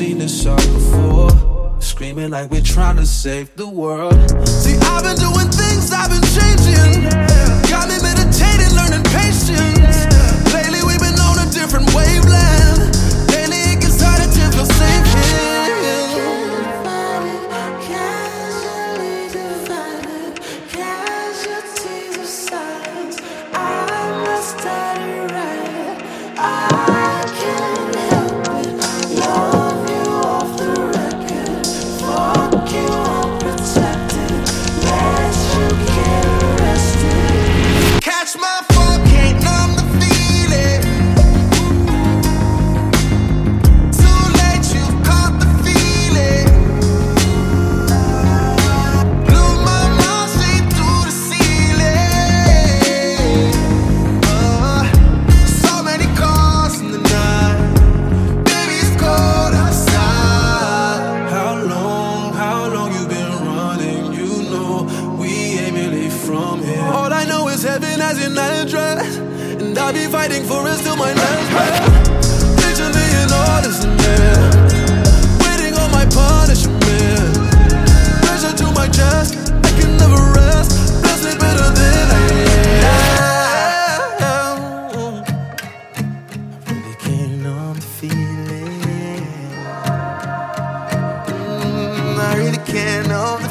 seen this all before. Screaming like we're trying to save the world. See, I've been doing things, I've been changing. Got me meditating, learning patience. eyes in that dress And I'll be fighting for us till my last breath Picture me an artist in there Waiting on my punishment. Pressure to my chest I can never rest. Bless me better than I am. I really can't numb the feeling. Mm, I really can't numb